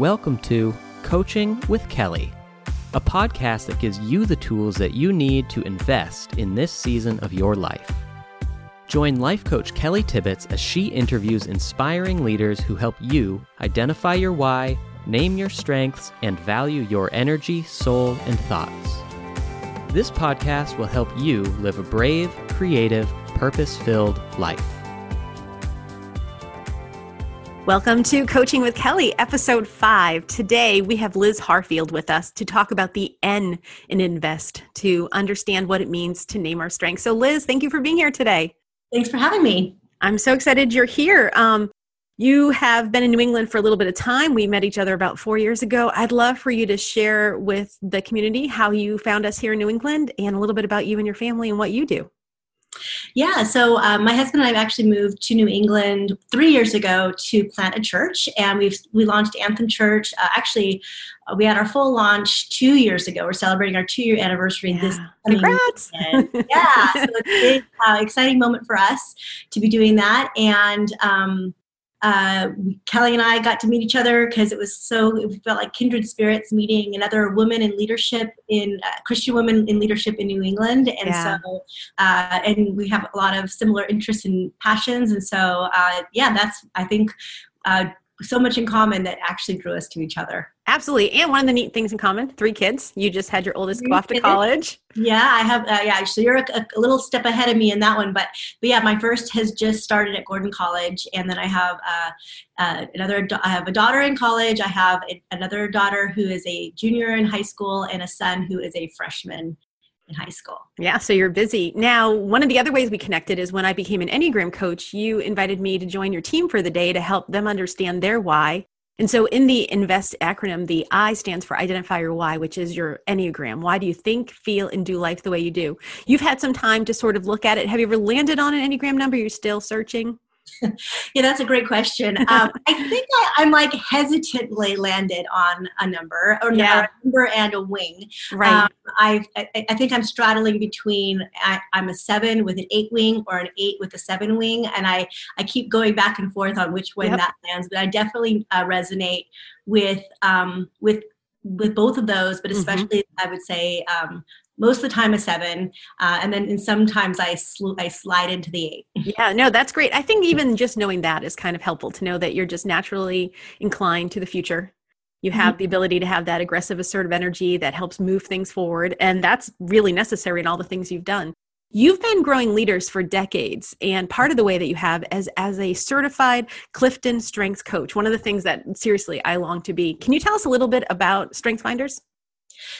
Welcome to Coaching with Kelly, a podcast that gives you the tools that you need to invest in this season of your life. Join life coach Kelly Tibbetts as she interviews inspiring leaders who help you identify your why, name your strengths, and value your energy, soul, and thoughts. This podcast will help you live a brave, creative, purpose filled life. Welcome to Coaching with Kelly, episode five. Today we have Liz Harfield with us to talk about the N in invest, to understand what it means to name our strengths. So, Liz, thank you for being here today. Thanks for having me. I'm so excited you're here. Um, you have been in New England for a little bit of time. We met each other about four years ago. I'd love for you to share with the community how you found us here in New England and a little bit about you and your family and what you do. Yeah, so um, my husband and I have actually moved to New England three years ago to plant a church, and we've we launched Anthem Church. Uh, actually, uh, we had our full launch two years ago. We're celebrating our two year anniversary yeah. this. Congrats! yeah, so it's a big, uh, exciting moment for us to be doing that, and um, uh, Kelly and I got to meet each other because it was so it felt like kindred spirits meeting another woman in leadership in uh, Christian women in leadership in New England, and yeah. so uh, and we have a lot of similar interests and passions, and so uh, yeah, that's I think uh, so much in common that actually drew us to each other. Absolutely. And one of the neat things in common, three kids. You just had your oldest go off to college. Yeah, I have. Uh, yeah, so you're a, a, little step ahead of me in that one. But, but yeah, my first has just started at Gordon College. And then I have uh, uh, another, I have a daughter in college. I have a, another daughter who is a junior in high school and a son who is a freshman in high school. Yeah, so you're busy. Now, one of the other ways we connected is when I became an Enneagram coach, you invited me to join your team for the day to help them understand their why. And so in the INVEST acronym, the I stands for identify your why, which is your Enneagram. Why do you think, feel, and do life the way you do? You've had some time to sort of look at it. Have you ever landed on an Enneagram number? You're still searching? yeah, that's a great question. Um, I think I, am like hesitantly landed on a number or yeah. a number and a wing. Right. Um, I, I think I'm straddling between I, am a seven with an eight wing or an eight with a seven wing, and I I keep going back and forth on which one yep. that lands. But I definitely uh, resonate with um, with with both of those, but mm-hmm. especially mm-hmm. I would say um, most of the time a seven, uh, and then and sometimes I sl- I slide into the eight. Yeah, no, that's great. I think even just knowing that is kind of helpful to know that you're just naturally inclined to the future. You have mm-hmm. the ability to have that aggressive, assertive energy that helps move things forward, and that's really necessary in all the things you've done. You've been growing leaders for decades, and part of the way that you have as as a certified Clifton Strengths coach. One of the things that seriously I long to be. Can you tell us a little bit about Strength Finders?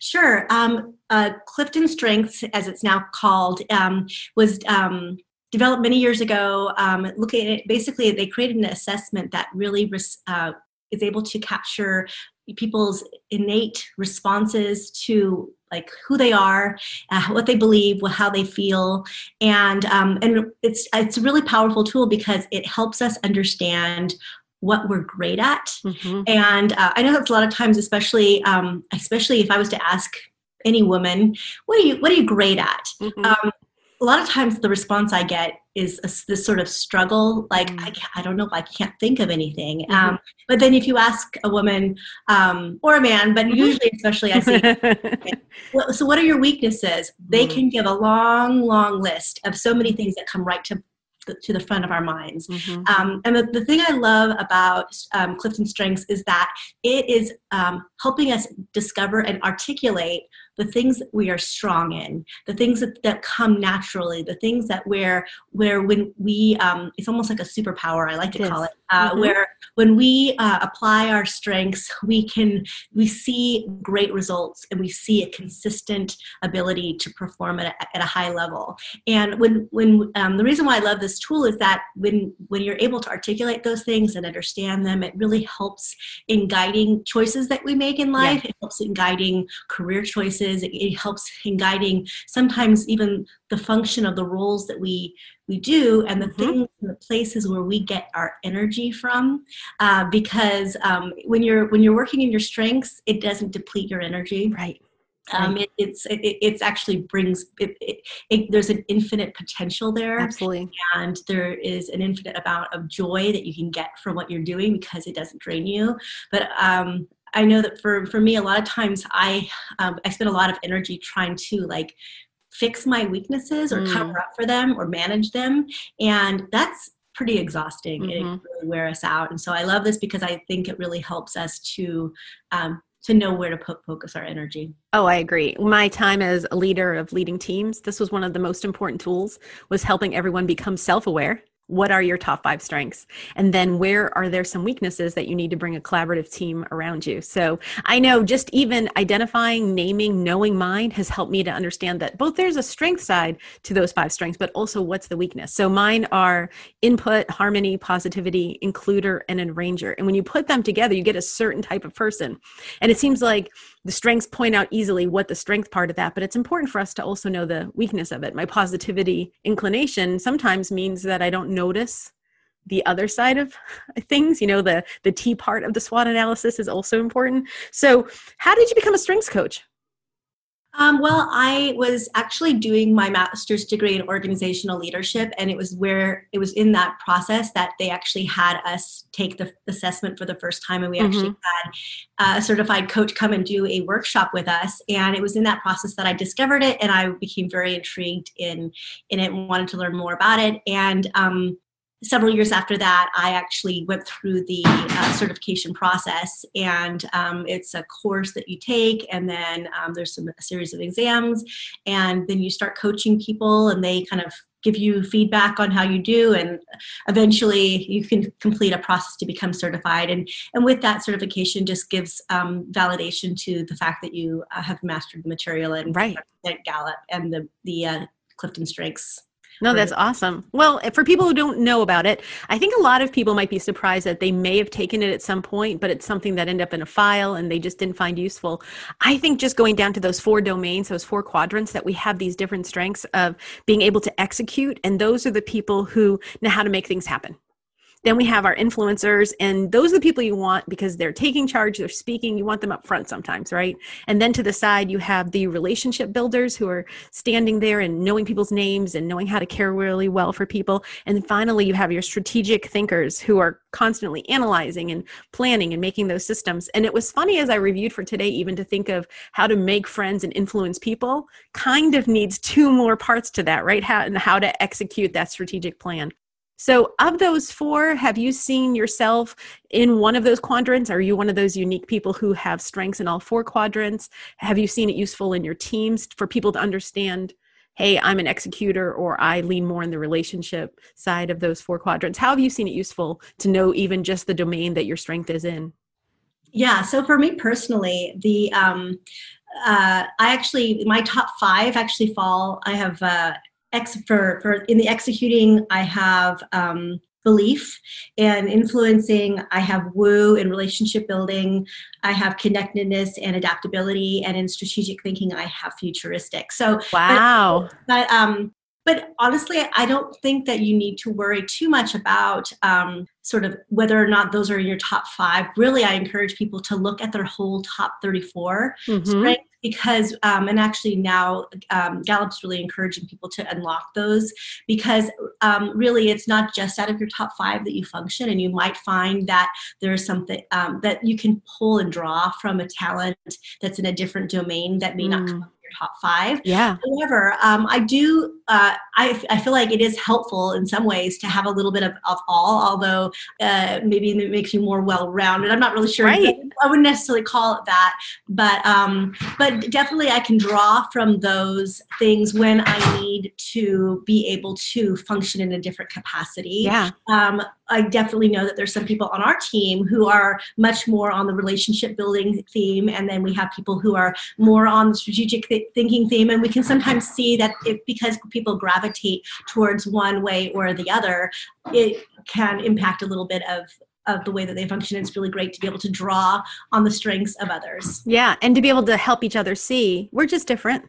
Sure. Um, uh, Clifton Strengths, as it's now called, um, was um, developed many years ago. Um, looking at it, basically, they created an assessment that really res- uh, is able to capture people's innate responses to like who they are, uh, what they believe, how they feel, and um, and it's it's a really powerful tool because it helps us understand what we're great at. Mm-hmm. And uh, I know that's a lot of times, especially um, especially if I was to ask any woman, what are you what are you great at? Mm-hmm. Um, a lot of times the response I get is a, this sort of struggle, like mm-hmm. I, I don't know, I can't think of anything. Mm-hmm. Um, but then if you ask a woman um, or a man, but mm-hmm. usually, especially I see, so what are your weaknesses? They mm-hmm. can give a long, long list of so many things that come right to to the front of our minds. Mm-hmm. Um, and the, the, thing I love about um, Clifton Strengths is that it is um, helping us discover and articulate the things that we are strong in, the things that, that come naturally, the things that where where when we um, it's almost like a superpower I like to call it, uh, mm-hmm. where when we uh, apply our strengths, we can we see great results and we see a consistent ability to perform at a, at a high level. And when when um, the reason why I love this tool is that when when you're able to articulate those things and understand them, it really helps in guiding choices that we make in life. Yeah. It helps in guiding career choices it, it helps in guiding sometimes even the function of the roles that we we do and the mm-hmm. things and the places where we get our energy from uh, because um, when you're when you're working in your strengths it doesn't deplete your energy. Right. Um, it, it's it, it's actually brings it, it, there's an infinite potential there. Absolutely. And there is an infinite amount of joy that you can get from what you're doing because it doesn't drain you. But um, i know that for for me a lot of times i um, i spend a lot of energy trying to like fix my weaknesses or mm. cover up for them or manage them and that's pretty exhausting mm-hmm. it really wear us out and so i love this because i think it really helps us to um, to know where to put focus our energy. Oh, I agree. My time as a leader of leading teams, this was one of the most important tools was helping everyone become self-aware what are your top five strengths? And then where are there some weaknesses that you need to bring a collaborative team around you? So i know just even identifying naming knowing mine has helped me to understand that both there's a strength side to those five strengths but also what's the weakness. So mine are input harmony positivity includer and arranger and when you put them together you get a certain type of person. And it seems like the strengths point out easily what the strength part of that but it's important for us to also know the weakness of it. My positivity inclination sometimes means that i don't notice the other side of things. You know the the t part of the swot analysis is also important. So how did you become a strengths coach um, well, I was actually doing my master's degree in organizational leadership, and it was where it was in that process that they actually had us take the assessment for the first time, and we mm-hmm. actually had a certified coach come and do a workshop with us. And it was in that process that I discovered it, and I became very intrigued in in it and wanted to learn more about it. And um, several years after that, I actually went through the uh, certification process, and um, it's a course that you take, and then um, there's some, a series of exams, and then you start coaching people, and they kind of give you feedback on how you do and eventually you can complete a process to become certified. And and with that certification just gives um, validation to the fact that you uh, have mastered the material and right. gallup and the the uh, clifton strengths no, that's awesome. Well, eh, for people who don't know about it, I think a lot of people might be surprised that they may have taken it at some point, but it's something that ended up in a file and they just didn't find useful. I think just going down to those four domains, those four quadrants that we have these different strengths of being able to execute, and those are the people who know how to make things happen. Then we have our influencers, and those are the people you want because they're taking charge, they're speaking. You want them up front sometimes, right? And then to the side, you have the relationship builders who are standing there and knowing people's names and knowing how to care really well for people. And finally, you have your strategic thinkers who are constantly analyzing and planning and making those systems. And it was funny as I reviewed for today, even to think of how to make friends and influence people kind of needs two more parts to that, right? How, and how to execute that strategic plan. So, of those four, have you seen yourself in one of those quadrants? Are you one of those unique people who have strengths in all four quadrants? Have you seen it useful in your teams for people to understand, hey, I'm an executor, or I lean more in the relationship side of those four quadrants? How have you seen it useful to know even just the domain that your strength is in? Yeah, so for me personally, the um, uh, I actually my top five actually fall. I have uh, ex for, for in the executing i have um, belief and influencing. I have woo in relationship building. I have connectedness and adaptability and in strategic thinking i have futuristic. So wow. but, but um but honestly i don't think that you need to worry too much about um, sort of whether or not those are your top five. Really i encourage people to look at their whole top 34 mm-hmm. strengths because um, and actually now um, gallup's really encouraging people to unlock those because um, really it's not just out of your top five that you function and you might find that there's something um, that you can pull and draw from a talent that's in a different domain that may mm. not come top five. Yeah. However, um, I do, uh, I, I feel like it is helpful in some ways to have a little bit of, of all, although uh, maybe it makes you more well rounded. I'm not really sure. Right. I wouldn't necessarily call it that, but, um, but definitely I can draw from those things when I need to be able to function in a different capacity. Yeah. Um, I definitely know that there's some people on our team who are much more on the relationship building theme, and then we have people who are more on the strategic th- thinking theme. And we can sometimes see that if because people gravitate towards one way or the other, it can impact a little bit of of the way that they function. It's really great to be able to draw on the strengths of others. Yeah, and to be able to help each other see we're just different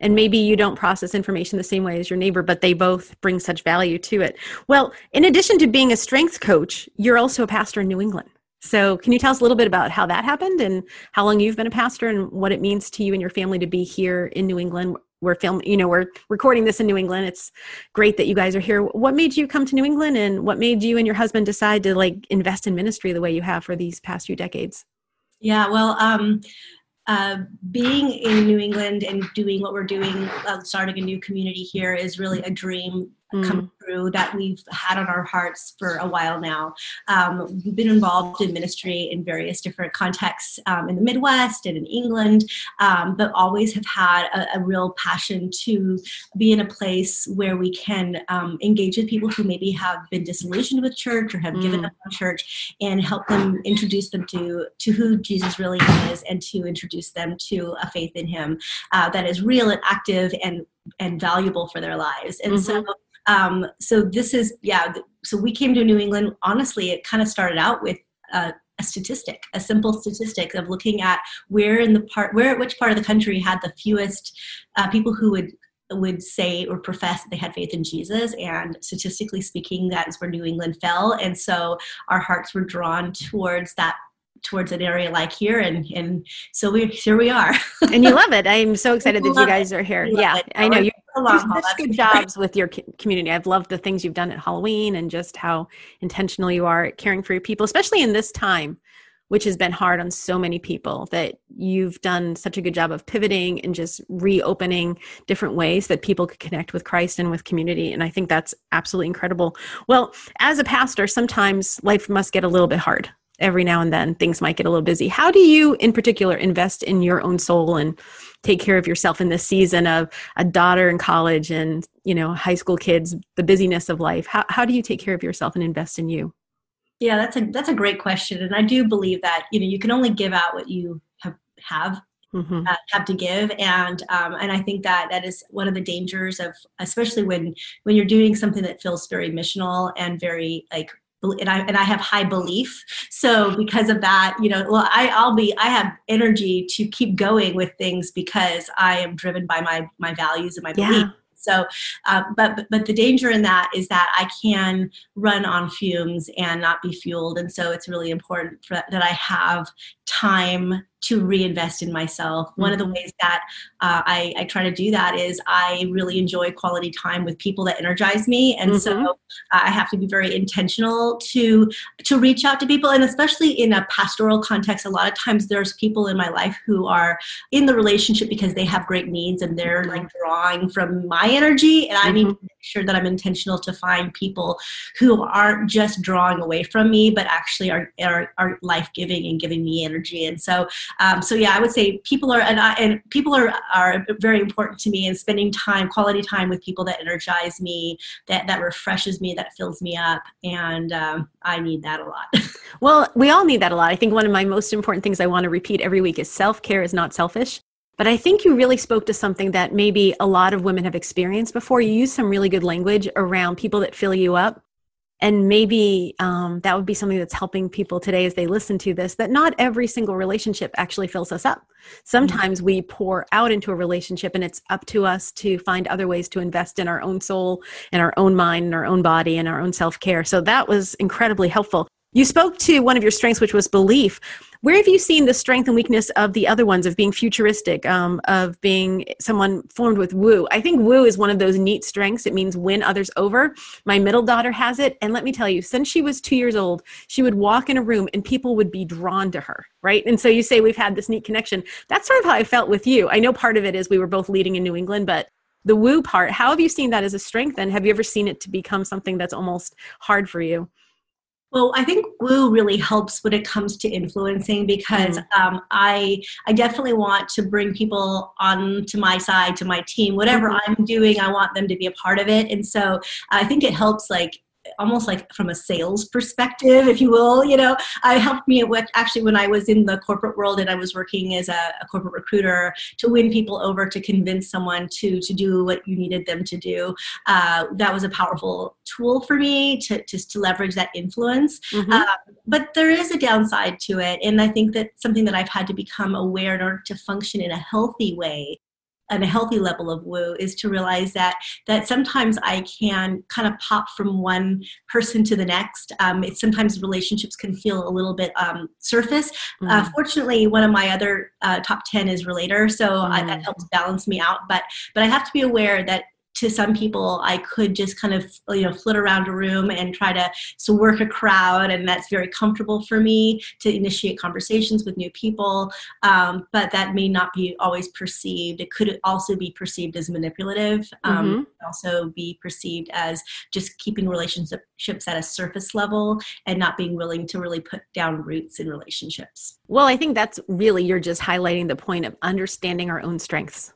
and maybe you don't process information the same way as your neighbor but they both bring such value to it well in addition to being a strength coach you're also a pastor in new england So, can you tell us a little bit about how that happened and how long you've been a pastor and what it means to you and your family to be here in New England? We're filming, you know, we're recording this in New England. It's great that you guys are here. What made you come to New England and what made you and your husband decide to like invest in ministry the way you have for these past few decades? Yeah, well, um, uh, being in New England and doing what we're doing, uh, starting a new community here, is really a dream mm. come through that we've had on our hearts for a while now. Um, we've been involved in ministry in various different contexts um, in the Midwest and in England, um, but always have had a, a, real passion to be in a place where we can um, engage with people who maybe have been disillusioned with church or have mm. given up on church and help them introduce them to, to who Jesus really is and to introduce them to a faith in him uh, that is real and active and and valuable for their lives. And mm-hmm. so um, so this is yeah. So we came to New England. Honestly, it kind of started out with. Uh, a statistic, a simple statistic of looking at where in the part, where which part of the country had the fewest uh, people who would would say or profess that they had faith in Jesus. And statistically speaking, that is where New England fell. And so our hearts were drawn towards that towards an area like here and and so we here we are and you love it i'm so excited that you guys it. are here yeah it. i know you do such good jobs with your community i've loved the things you've done at halloween and just how intentional you are at caring for your people especially in this time which has been hard on so many people that you've done such a good job of pivoting and just reopening different ways that people could connect with Christ and with community. And I think that's absolutely incredible. Well, as a pastor, sometimes life must get a little bit hard every now and then things might get a little busy. How do you, in particular, invest in your own soul and take care of yourself in this season of a daughter in college and you know high school kids, the busyness of life? How how do you take care of yourself and invest in you? Yeah, that's a that's a great question, and I do believe that you know you can only give out what you have have Mm-hmm. Uh, have to give and um, and i think that that is one of the dangers of especially when when you're doing something that feels very missional and very like and I and I have high belief. So because of that, you know, well, I I'll be I have energy to keep going with things because I am driven by my my values and my yeah. belief. So, uh, but but the danger in that is that I can run on fumes and not be fueled, and so it's really important for, that I have time to reinvest in myself. Mm-hmm. One of the mm-hmm. ways that uh, I, I, try to do that is I really enjoy quality time with people that energize me, and mm-hmm. so uh, I have to be very intentional to to reach out to people, and especially in a pastoral context. A lot of times, there's people in my life who are in the relationship because they have great needs, and they're mm-hmm. like drawing from my energy, and I need mm-hmm. to make sure that I'm intentional to find people who aren't just drawing away from me, but actually are are, are life giving and giving me energy. And so um, so yeah, I would say people are and, I, and people are are very important to me. And spending time, quality time with people that energize me, that that refreshes me, that fills me up, and um, I need that a lot. well, we all need that a lot. I think one of my most important things I want to repeat every week is self care is not selfish. But I think you really spoke to something that maybe a lot of women have experienced before. You use some really good language around people that fill you up and maybe um, that would be something that's helping people today as they listen to this that not every single relationship actually fills us up. Sometimes we pour out into a relationship and it's up to us to find other ways to invest in our own soul in our own mind in our own body and our own self-care. So that was incredibly helpful you spoke to one of your strengths which was belief. Where have you seen the strength and weakness of the other ones of being futuristic um, of being someone formed with woo? I think woo is one of those neat strengths. It means win others over. My middle daughter has it and let me tell you since she was two years old she would walk in a room and people would be drawn to her right? And so you say we've had this neat connection. That's sort of how i felt with you. I know part of it is we were both leading in new england but the woo part how have you seen that as a strength and have you ever seen it to become something that's almost hard for you well, I think Woo really helps when it comes to influencing because mm. um, I I definitely want to bring people on to my side, to my team. Whatever mm-hmm. I'm doing, I want them to be a part of it, and so I think it helps like almost like from a sales perspective, if you will. You know, I helped me with actually when I was in the corporate world and I was working as a, a, corporate recruiter to win people over to convince someone to to do what you needed them to do. Uh, that was a powerful tool for me to to, to leverage that influence. Mm-hmm. Uh, but there is a downside to it, and I think that something that I've had to become aware in order to function in a healthy way and a healthy level of woo is to realize that that sometimes I can kind of pop from one person to the next. Um, it, sometimes relationships can feel a little bit um, surface. Mm. Uh, fortunately, one of my other uh, top ten is relator, so mm. I, that helps balance me out. But but I have to be aware that to some people i could just kind of you know flit around a room and try to so work a crowd and that's very comfortable for me to initiate conversations with new people. Um, but that may not be always perceived. It could also be perceived as manipulative. Um, mm-hmm. also be perceived as just keeping relationships at a surface level and not being willing to really put down roots in relationships. Well i think that's really you're just highlighting the point of understanding our own strengths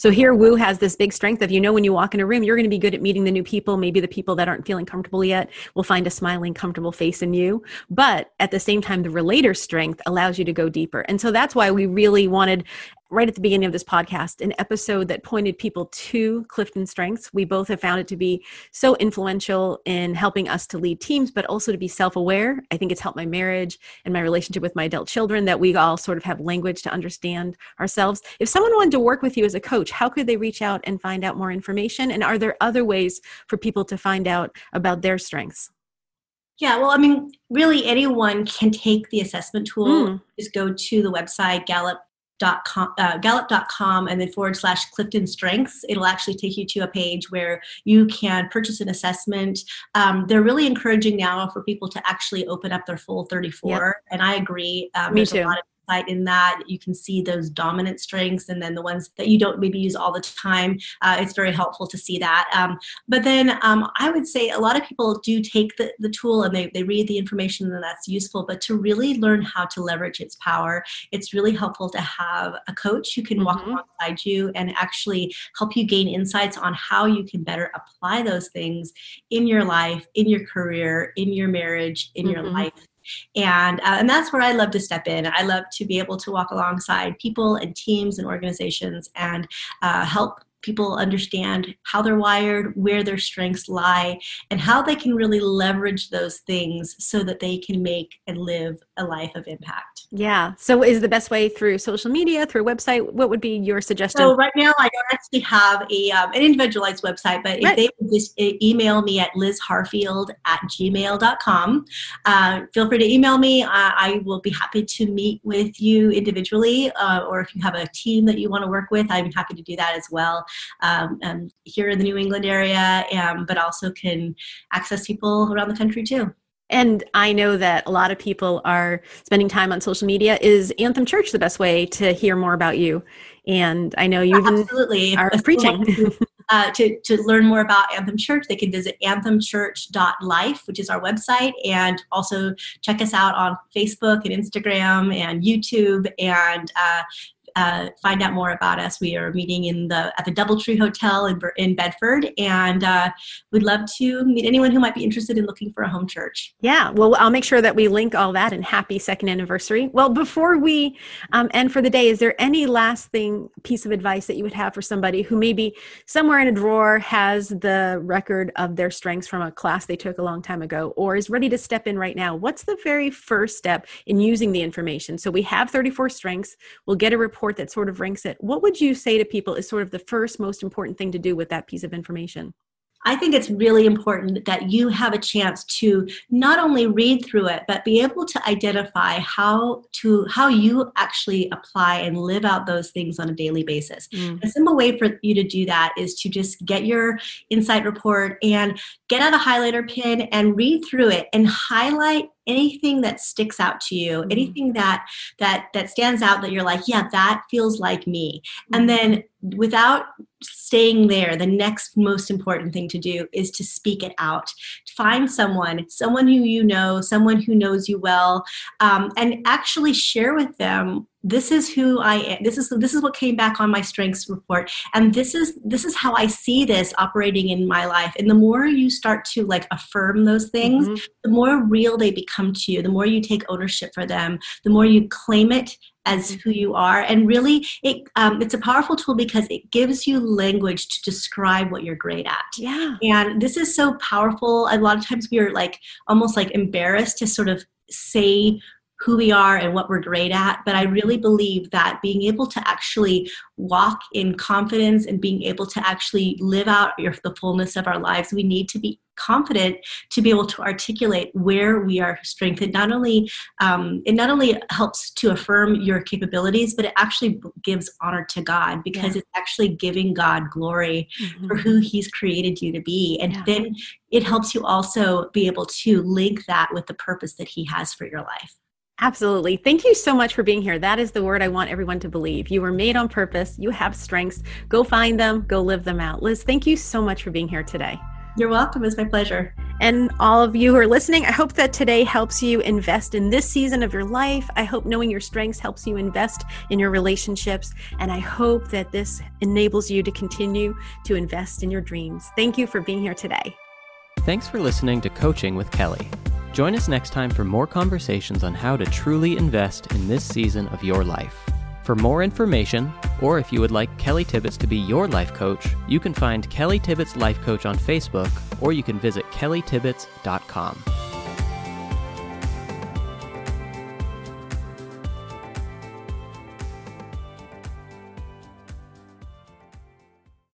so here, Woo has this big strength of you know when you walk in a room, you're going to be good at meeting the new people. Maybe the people that aren't feeling comfortable yet will find a smiling, comfortable face in you. But at the same time, the relator strength allows you to go deeper. And so that's why we really wanted right at the beginning of this podcast an episode that pointed people to Clifton Strengths. We both have found it to be so influential in helping us to lead teams, but also to be self aware. I think it's helped my marriage and my relationship with my adult children that we all sort of have language to understand ourselves. If someone wanted to work with you as a coach, how could they reach out and find out more information? And are there other ways for people to find out about their strengths? Yeah, well, I mean, really anyone can take the assessment tool. Mm. Just go to the website, Gallup com, uh, gallup.com and then forward slash clifton strengths it'll actually take you to a page where you can purchase an assessment um, they're really encouraging now for people to actually open up their full 34 yep. and i agree um, Me too in that you can see those dominant strengths and then the ones that you don't maybe use all the time uh, it's very helpful to see that um, but then um, i would say a lot of people do take the, the tool and they, they read the information and that's useful but to really learn how to leverage its power it's really helpful to have a coach who can mm-hmm. walk alongside you and actually help you gain insights on how you can better apply those things in your life in your career in your marriage in mm-hmm. your life and uh, and that's where I love to step in. I love to be able to walk alongside people and teams and organizations and uh, help people understand how they're wired, where their strengths lie, and how they can really leverage those things so that they can make and live a life of impact. Yeah. So, is the best way through social media, through a website? What would be your suggestion? So, right now, I don't actually have a um, an individualized website, but right. if they would just email me at lizharfield at gmail.com, uh, feel free to email me. Uh, I will be happy to meet with you individually, uh, or if you have a team that you want to work with, I'm happy to do that as well um, um, here in the New England area, um, but also can access people around the country too. And I know that a lot of people are spending time on social media. Is Anthem Church the best way to hear more about you? And I know you absolutely are preaching. To, uh, to, to learn more about Anthem Church, they can visit anthemchurch.life, which is our website, and also check us out on Facebook and Instagram and YouTube and uh, uh, find out more about us, we are meeting in the at the DoubleTree Hotel in, in Bedford, and uh, we'd love to meet anyone who might be interested in looking for a home church. Yeah, well, I'll make sure that we link all that. And happy second anniversary. Well, before we um, end for the day, is there any last thing piece of advice that you would have for somebody who maybe somewhere in a drawer has the record of their strengths from a class they took a long time ago, or is ready to step in right now? What's the very first step in using the information? So we have 34 strengths. We'll get a report report that sort of ranks it, what would you say to people is sort of the first most important thing to do with that piece of information? I think it's really important that you have a chance to not only read through it, but be able to identify how to how you actually apply and live out those things on a daily basis. Mm. A simple way for you to do that is to just get your insight report and get out a highlighter pen and read through it and highlight anything that sticks out to you mm-hmm. anything that that that stands out that you're like yeah that feels like me mm-hmm. and then without staying there the next most important thing to do is to speak it out find someone someone who you know someone who knows you well um, and actually share with them this is who i am. This is this is what came back on my strengths report. And this is this is how i see this operating in my life. And the more you start to like affirm those things mm-hmm. the more real they become to you the more you take ownership for them the more you claim it as who you are. And really it um, it's a powerful tool because it gives you language to describe what you're great at. Yeah. And this is so powerful. A lot of times we are like almost like embarrassed to sort of say who we are and what we're great at. But I really believe that being able to actually walk in confidence and being able to actually live out your, the fullness of our lives, we need to be confident to be able to articulate where we are strengthened. Not only um, it not only helps to affirm your capabilities, but it actually gives honor to God because yeah. it's actually giving God glory mm-hmm. for who He's created you to be, and yeah. then it helps you also be able to link that with the purpose that He has for your life. Absolutely. Thank you so much for being here. That is the word I want everyone to believe. You were made on purpose. You have strengths. Go find them, go live them out. Liz, thank you so much for being here today. You're welcome. It's my pleasure. And all of you who are listening, I hope that today helps you invest in this season of your life. I hope knowing your strengths helps you invest in your relationships. And I hope that this enables you to continue to invest in your dreams. Thank you for being here today. Thanks for listening to Coaching with Kelly. Join us next time for more conversations on how to truly invest in this season of your life. For more information, or if you would like Kelly Tibbetts to be your life coach, you can find Kelly Tibbetts Life Coach on Facebook, or you can visit kellytibbetts.com.